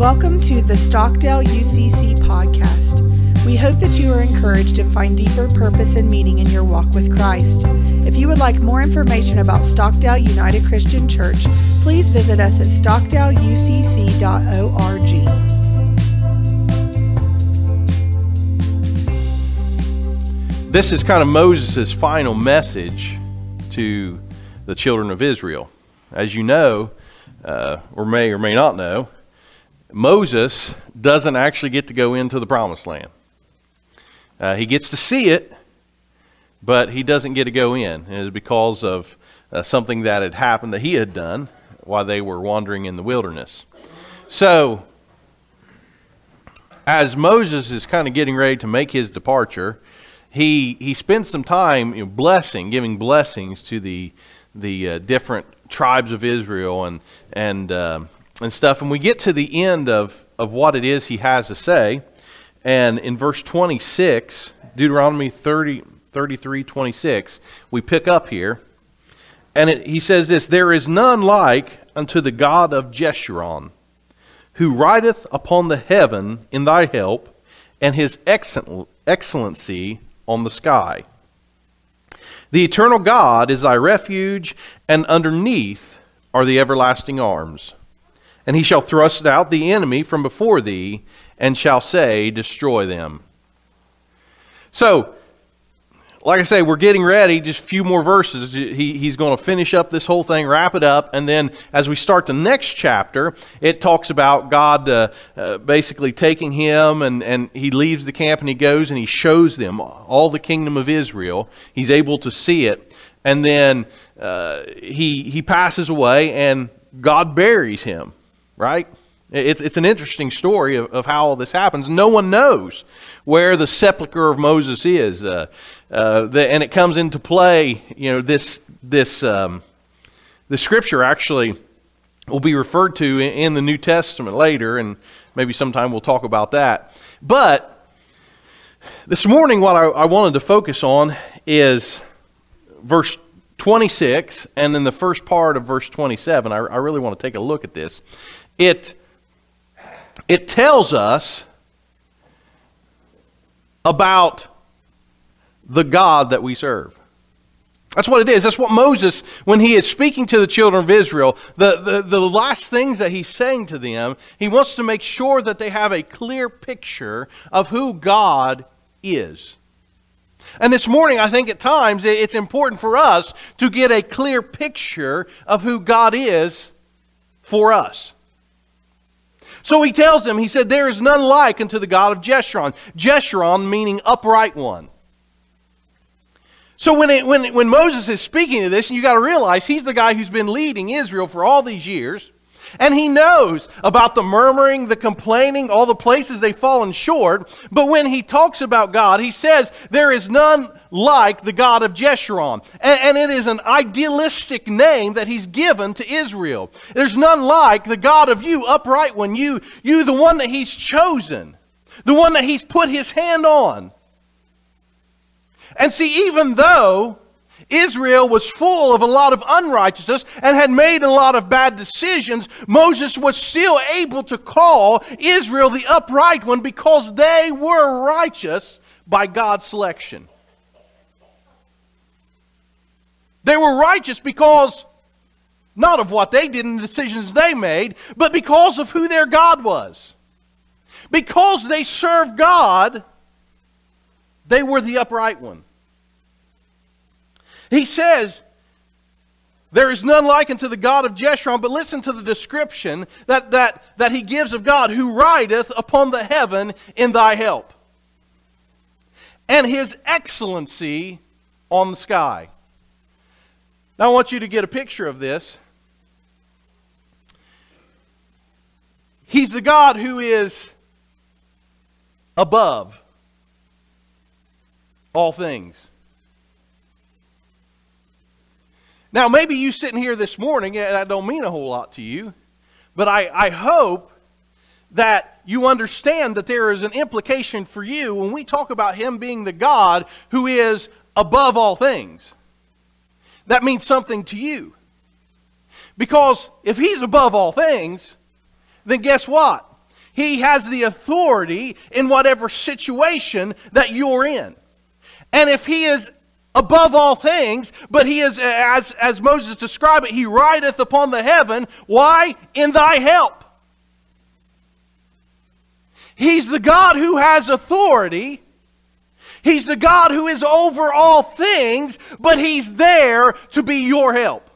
Welcome to the Stockdale UCC podcast. We hope that you are encouraged and find deeper purpose and meaning in your walk with Christ. If you would like more information about Stockdale United Christian Church, please visit us at stockdaleucc.org. This is kind of Moses' final message to the children of Israel. As you know, uh, or may or may not know, Moses doesn't actually get to go into the promised land. Uh, he gets to see it, but he doesn't get to go in. It is because of uh, something that had happened that he had done while they were wandering in the wilderness. So, as Moses is kind of getting ready to make his departure, he he spends some time you know, blessing, giving blessings to the the uh, different tribes of Israel and and uh, and stuff. And we get to the end of of what it is he has to say, and in verse 26, Deuteronomy 30, 33, 26, we pick up here, and it, he says this: There is none like unto the God of Jeshurun, who rideth upon the heaven in thy help, and his excellent, excellency on the sky. The eternal God is thy refuge, and underneath are the everlasting arms. And he shall thrust out the enemy from before thee, and shall say, Destroy them. So, like I say, we're getting ready. Just a few more verses. He, he's going to finish up this whole thing, wrap it up, and then as we start the next chapter, it talks about God uh, uh, basically taking him, and, and he leaves the camp and he goes and he shows them all the kingdom of Israel. He's able to see it, and then uh, he he passes away, and God buries him. Right? It's, it's an interesting story of, of how all this happens. No one knows where the sepulcher of Moses is. Uh, uh, the, and it comes into play, you know, this, this, um, the scripture actually will be referred to in, in the New Testament later, and maybe sometime we'll talk about that. But this morning, what I, I wanted to focus on is verse 26 and then the first part of verse 27. I, I really want to take a look at this. It it tells us about the God that we serve. That's what it is. That's what Moses, when he is speaking to the children of Israel, the, the, the last things that he's saying to them, he wants to make sure that they have a clear picture of who God is. And this morning, I think at times it's important for us to get a clear picture of who God is for us. So he tells them, he said, There is none like unto the God of Jeshurun. Jeshurun meaning upright one. So when, it, when, when Moses is speaking to this, you got to realize he's the guy who's been leading Israel for all these years. And he knows about the murmuring, the complaining, all the places they've fallen short. But when he talks about God, he says, There is none like the God of Jeshurun. And, and, it is an idealistic name that he's given to Israel. There's none like the God of you, upright one, you, you the one that he's chosen, the one that he's put his hand on. And see, even though Israel was full of a lot of unrighteousness and had made a lot of bad decisions, Moses was still able to call Israel the upright one because they were righteous by God's selection. They were righteous because not of what they did and the decisions they made, but because of who their God was. Because they served God, they were the upright one. He says, there is none like unto the God of Jeshurun, but listen to the description that, that, that he gives of God, who rideth upon the heaven in thy help, and his excellency on the sky. Now I want you to get a picture of this. He's the God who is above all things. Now, maybe you sitting here this morning, that don't mean a whole lot to you, but I, I hope that you understand that there is an implication for you when we talk about Him being the God who is above all things. That means something to you. Because if He's above all things, then guess what? He has the authority in whatever situation that you're in. And if He is above all things, but He is, as, as Moses described it, He rideth upon the heaven. Why? In thy help. He's the God who has authority. He's the God who is over all things, but He's there to be your help.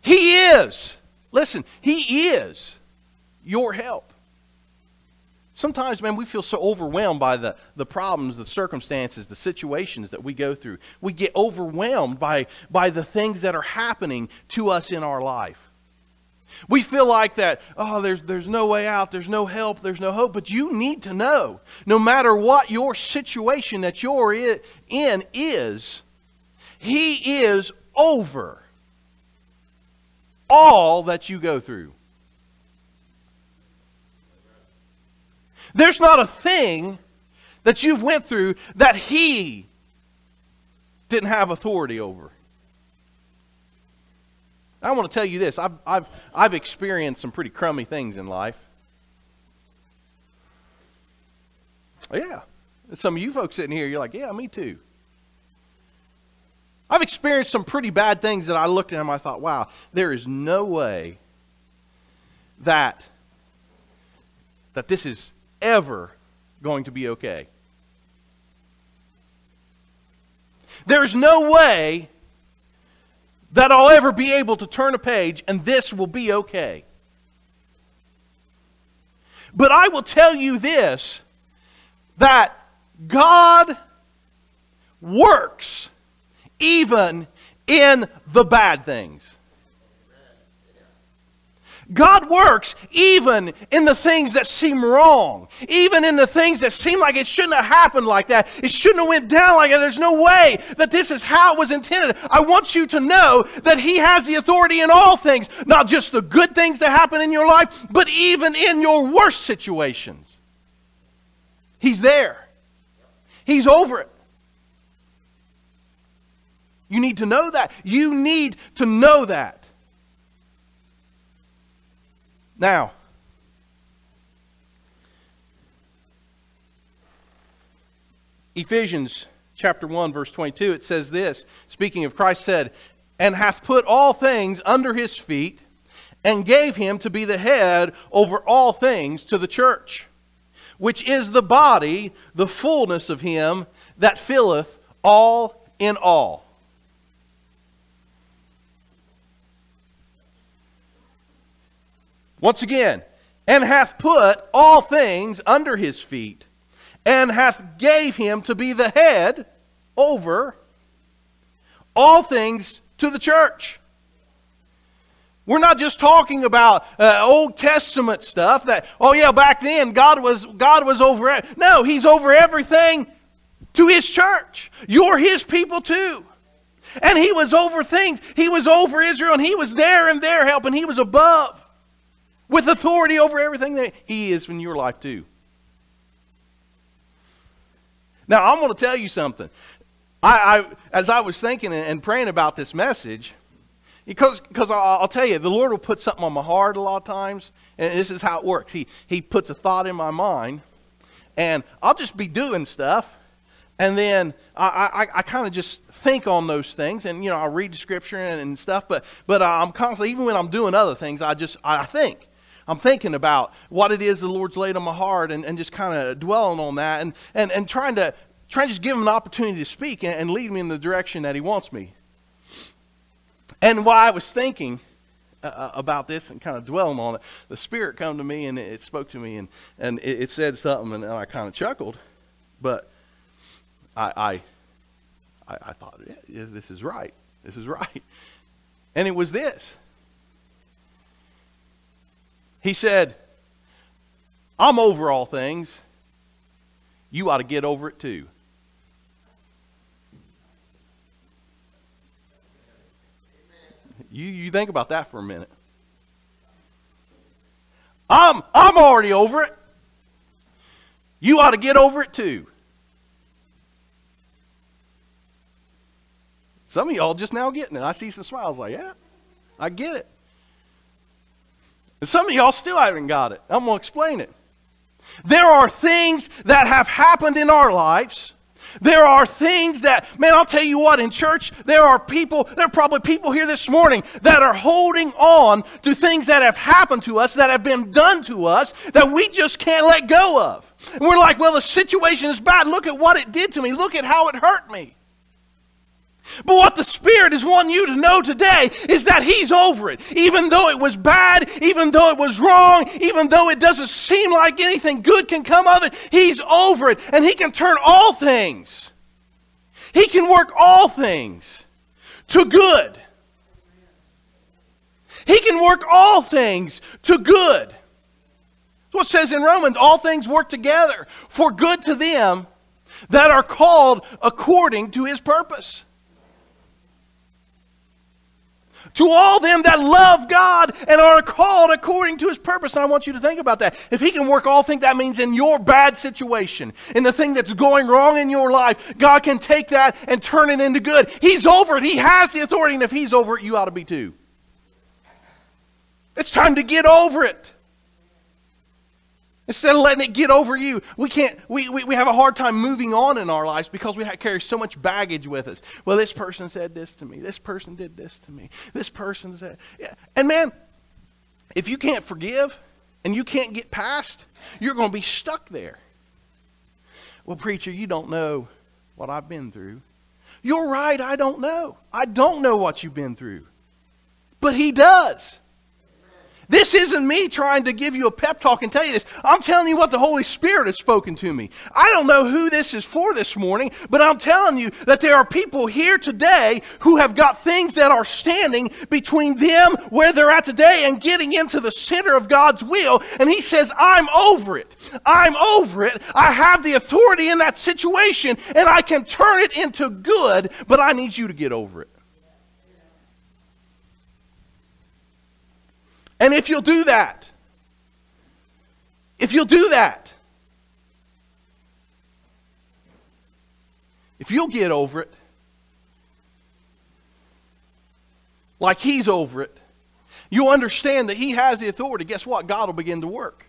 He is. Listen, He is your help. Sometimes, man, we feel so overwhelmed by the, the problems, the circumstances, the situations that we go through. We get overwhelmed by, by the things that are happening to us in our life. We feel like that, oh, there's, there's no way out, there's no help, there's no hope. But you need to know no matter what your situation that you're in is, He is over all that you go through. There's not a thing that you've went through that he didn't have authority over. I want to tell you this. I've, I've, I've experienced some pretty crummy things in life. Yeah. Some of you folks sitting here, you're like, yeah, me too. I've experienced some pretty bad things that I looked at them I thought, wow, there is no way that that this is ever going to be okay. There's no way that I'll ever be able to turn a page and this will be okay. But I will tell you this that God works even in the bad things. God works even in the things that seem wrong, even in the things that seem like it shouldn't have happened like that. It shouldn't have went down like that. There's no way that this is how it was intended. I want you to know that he has the authority in all things, not just the good things that happen in your life, but even in your worst situations. He's there. He's over it. You need to know that. You need to know that. Now, Ephesians chapter 1 verse 22 it says this speaking of Christ said and hath put all things under his feet and gave him to be the head over all things to the church which is the body the fullness of him that filleth all in all Once again, and hath put all things under his feet, and hath gave him to be the head over all things to the church. We're not just talking about uh, Old Testament stuff that, oh yeah, back then God was, God was over it. No, He's over everything to His church. You're His people too. And He was over things. He was over Israel and He was there and there helping. He was above with authority over everything that He is in your life, too. Now, I'm going to tell you something. I, I as I was thinking and praying about this message, because because I'll tell you, the Lord will put something on my heart a lot of times, and this is how it works. He He puts a thought in my mind, and I'll just be doing stuff, and then I, I, I kind of just think on those things, and you know I read the scripture and, and stuff, but but I'm constantly even when I'm doing other things, I just I think, I'm thinking about what it is the Lord's laid on my heart and, and just kind of dwelling on that and, and, and trying to trying to just give him an opportunity to speak and, and lead me in the direction that he wants me. And while I was thinking uh, uh about this and kind of dwelling on it, the Spirit come to me and it spoke to me and, and it, it said something and I kind of chuckled, but I, I, I, I thought, yeah, this is right. This is right. And it was this. He said, I'm over all things. You ought to get over it too. You, you think about that for a minute. I'm, I'm already over it. You ought to get over it too. Some of y'all just now getting it. I see some smiles like, yeah, I get it. And some of y'all still haven't got it. I'm going to explain it. There are things that have happened in our lives. There are things that, man, I'll tell you what, in church, there are people, there are probably people here this morning that are holding on to things that have happened to us, that have been done to us, that we just can't let go of. And we're like, well, the situation is bad. Look at what it did to me. Look at how it hurt me. But what the Spirit is wanting you to know today is that He's over it. Even though it was bad, even though it was wrong, even though it doesn't seem like anything good can come of it, He's over it. And He can turn all things, He can work all things to good. He can work all things to good. That's what says in Romans all things work together for good to them that are called according to His purpose to all them that love God and are called according to his purpose. And I want you to think about that. If he can work all things, that means in your bad situation, in the thing that's going wrong in your life, God can take that and turn it into good. He's over it. He has the authority. And if he's over it, you ought to be too. It's time to get over it. Instead of letting it get over you, we can't, we, we, we have a hard time moving on in our lives because we carry so much baggage with us. Well, this person said this to me. This person did this to me. This person said, yeah. And man, if you can't forgive and you can't get past, you're going to be stuck there. Well, preacher, you don't know what I've been through. You're right, I don't know. I don't know what you've been through. But he does. This isn't me trying to give you a pep talk and tell you this. I'm telling you what the Holy Spirit has spoken to me. I don't know who this is for this morning, but I'm telling you that there are people here today who have got things that are standing between them where they're at today and getting into the center of God's will. And He says, I'm over it. I'm over it. I have the authority in that situation and I can turn it into good, but I need you to get over it. And if you'll do that, if you'll do that, if you'll get over it, like he's over it, you'll understand that he has the authority. Guess what? God will begin to work.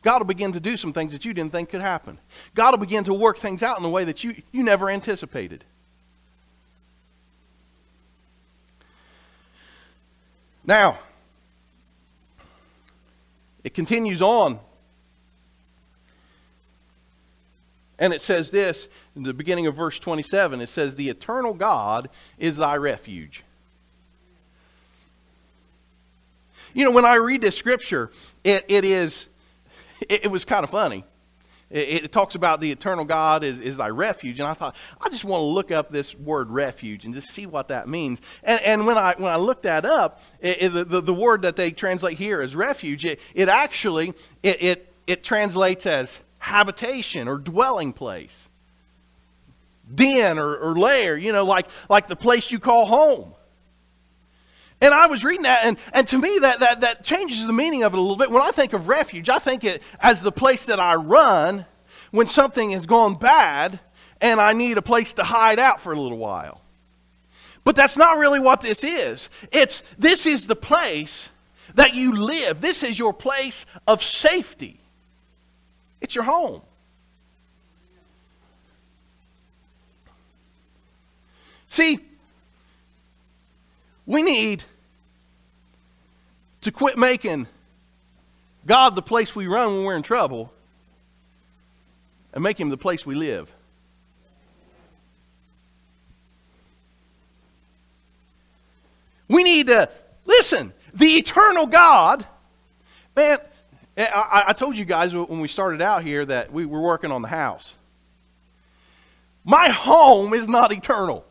God will begin to do some things that you didn't think could happen. God will begin to work things out in a way that you, you never anticipated. Now, it continues on. And it says this in the beginning of verse 27 it says, The eternal God is thy refuge. You know, when I read this scripture, it, it is, it, it was kind of funny. It, it, talks about the eternal God is, is thy refuge. And I thought, I just want to look up this word refuge and just see what that means. And, and when, I, when I looked that up, it, the, the word that they translate here as refuge, it, it actually, it, it, it translates as habitation or dwelling place. Den or, or lair, you know, like, like the place you call home. And I was reading that, and, and to me, that, that, that changes the meaning of it a little bit. When I think of refuge, I think it as the place that I run when something has gone bad and I need a place to hide out for a little while. But that's not really what this is. It's this is the place that you live. This is your place of safety. It's your home. See, we need to quit making God the place we run when we're in trouble and make him the place we live. We need to listen. The eternal God, man. Eh, I, I, told you guys when we started out here that we were working on the house. My home is not eternal.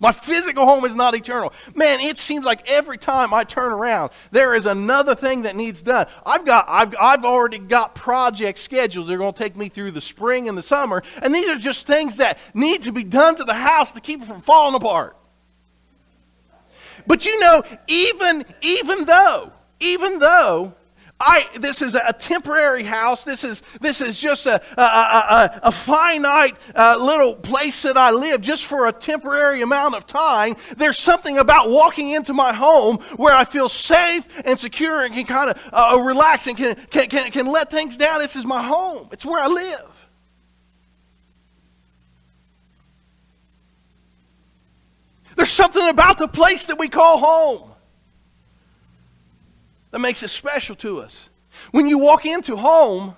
My physical home is not eternal. Man, it seems like every time I turn around, there is another thing that needs done. I've got I've, I've already got projects scheduled. They're going to take me through the spring and the summer, and these are just things that need to be done to the house to keep it from falling apart. But you know, even even though even though I, this is a temporary house. This is, this is just a, a, a, a finite uh, little place that I live just for a temporary amount of time. There's something about walking into my home where I feel safe and secure and can kind of uh, relax and can, can, can, can let things down. This is my home, it's where I live. There's something about the place that we call home that makes it special to us. When you walk into home,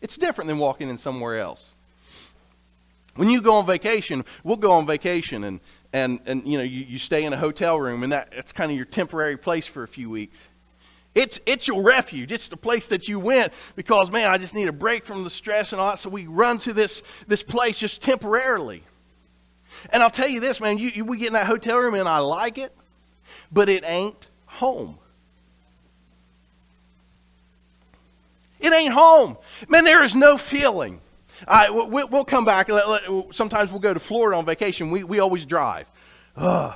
it's different than walking in somewhere else. When you go on vacation, we'll go on vacation and, and, and you know, you, you stay in a hotel room and that, that's kind of your temporary place for a few weeks. It's, it's your refuge. It's the place that you went because, man, I just need a break from the stress and all that. So we run to this, this place just temporarily. And I'll tell you this, man, you, you, we get in that hotel room and I like it, but it ain't home. It ain't home. Man, there is no feeling. I, we'll come back. Sometimes we'll go to Florida on vacation. We, we always drive. Ugh.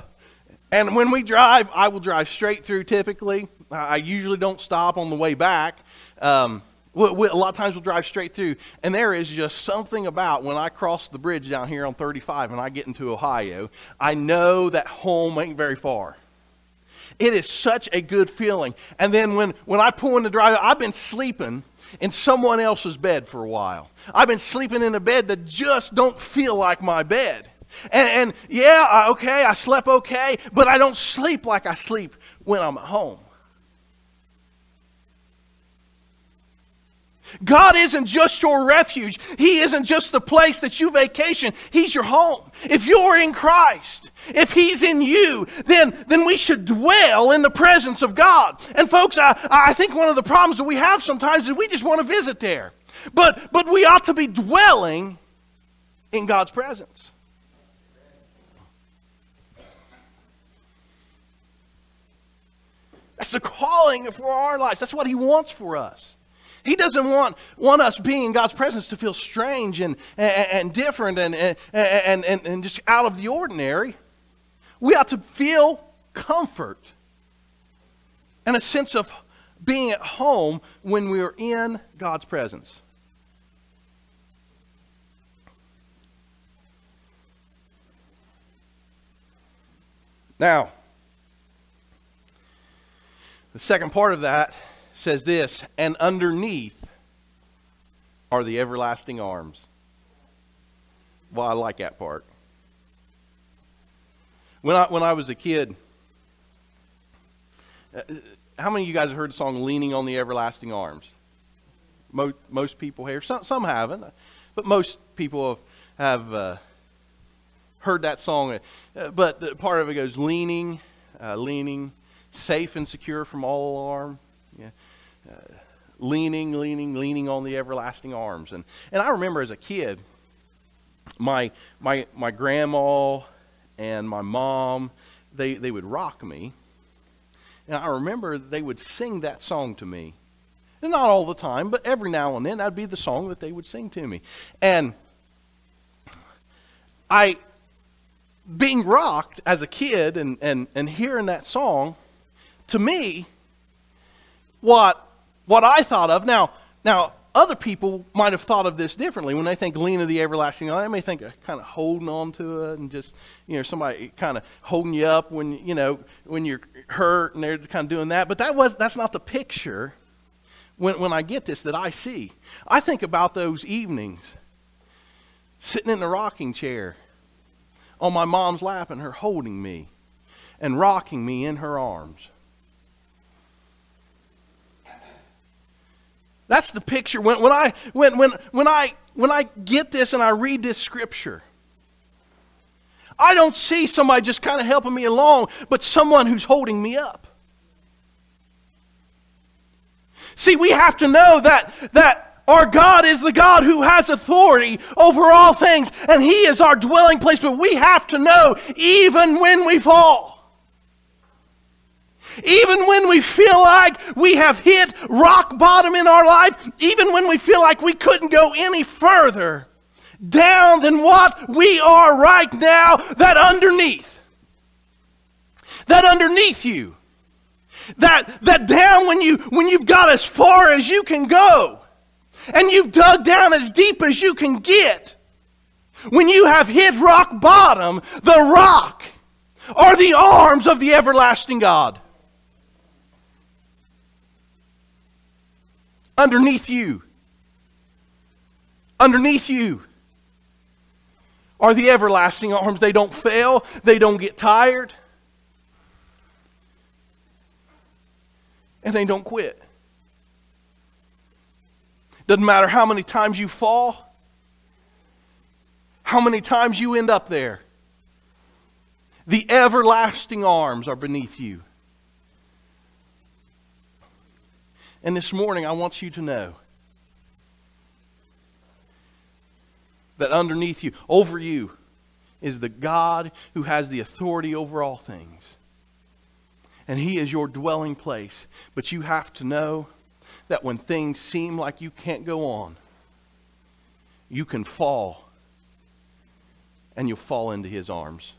And when we drive, I will drive straight through typically. I usually don't stop on the way back. Um, we, we, a lot of times we'll drive straight through, and there is just something about when I cross the bridge down here on 35 and I get into Ohio, I know that home ain't very far. It is such a good feeling. And then when, when I pull in the driveway, I've been sleeping in someone else's bed for a while. I've been sleeping in a bed that just don't feel like my bed. And, and yeah, okay, I slept okay, but I don't sleep like I sleep when I'm at home. God isn't just your refuge. He isn't just the place that you vacation. He's your home. If you're in Christ, if He's in you, then, then we should dwell in the presence of God. And folks, I, I think one of the problems that we have sometimes is we just want to visit there. But, but we ought to be dwelling in God's presence. That's the calling for our lives. That's what He wants for us. He doesn't want, want us being in God's presence to feel strange and, and, and different and, and, and, and just out of the ordinary. We ought to feel comfort and a sense of being at home when we are in God's presence. Now, the second part of that says this, and underneath are the everlasting arms. Well, I like that part. When I, when I was a kid, uh, how many of you guys have heard the song Leaning on the Everlasting Arms? Most, most people have. Some, some haven't, but most people have, have uh, heard that song. Uh, but part of it goes leaning, uh, leaning, safe and secure from all alarm, uh, leaning, leaning, leaning on the everlasting arms. And, and I remember as a kid, my, my, my grandma and my mom, they, they would rock me. And I remember they would sing that song to me. And not all the time, but every now and then that'd be the song that they would sing to me. And I, being rocked as a kid and, and, and hearing that song, to me, what what I thought of. Now, now other people might have thought of this differently. When they think lean of the everlasting, they may think of kind of holding on to it and just, you know, somebody kind of holding you up when, you know, when you're hurt and they're kind of doing that. But that was, that's not the picture when, when I get this that I see. I think about those evenings sitting in the rocking chair on my mom's lap and her holding me and rocking me in her arms That's the picture. When, when, I, when, when, when, I, when I get this and I read this scripture, I don't see somebody just kind of helping me along, but someone who's holding me up. See, we have to know that, that our God is the God who has authority over all things, and He is our dwelling place. But we have to know, even when we fall, even when we feel like we have hit rock bottom in our life, even when we feel like we couldn't go any further down than what we are right now, that underneath, that underneath you That, that down when, you, when you've got as far as you can go and you've dug down as deep as you can get. When you have hit rock bottom, the rock are the arms of the everlasting God. Underneath you, underneath you are the everlasting arms. They don't fail, they don't get tired, and they don't quit. Doesn't matter how many times you fall, how many times you end up there. The everlasting arms are beneath you. And this morning, I want you to know that underneath you, over you, is the God who has the authority over all things. And He is your dwelling place. But you have to know that when things seem like you can't go on, you can fall and you'll fall into his arms.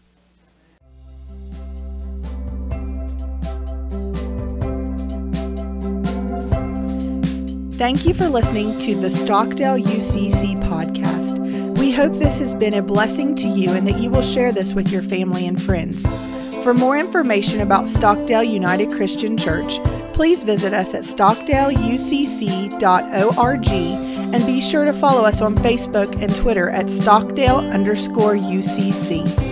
Thank you for listening to the Stockdale UCC podcast. We hope this has been a blessing to you and that you will share this with your family and friends. For more information about Stockdale United Christian Church, please visit us at stockdaleucc.org and be sure to follow us on Facebook and Twitter at Stockdale underscore UCC.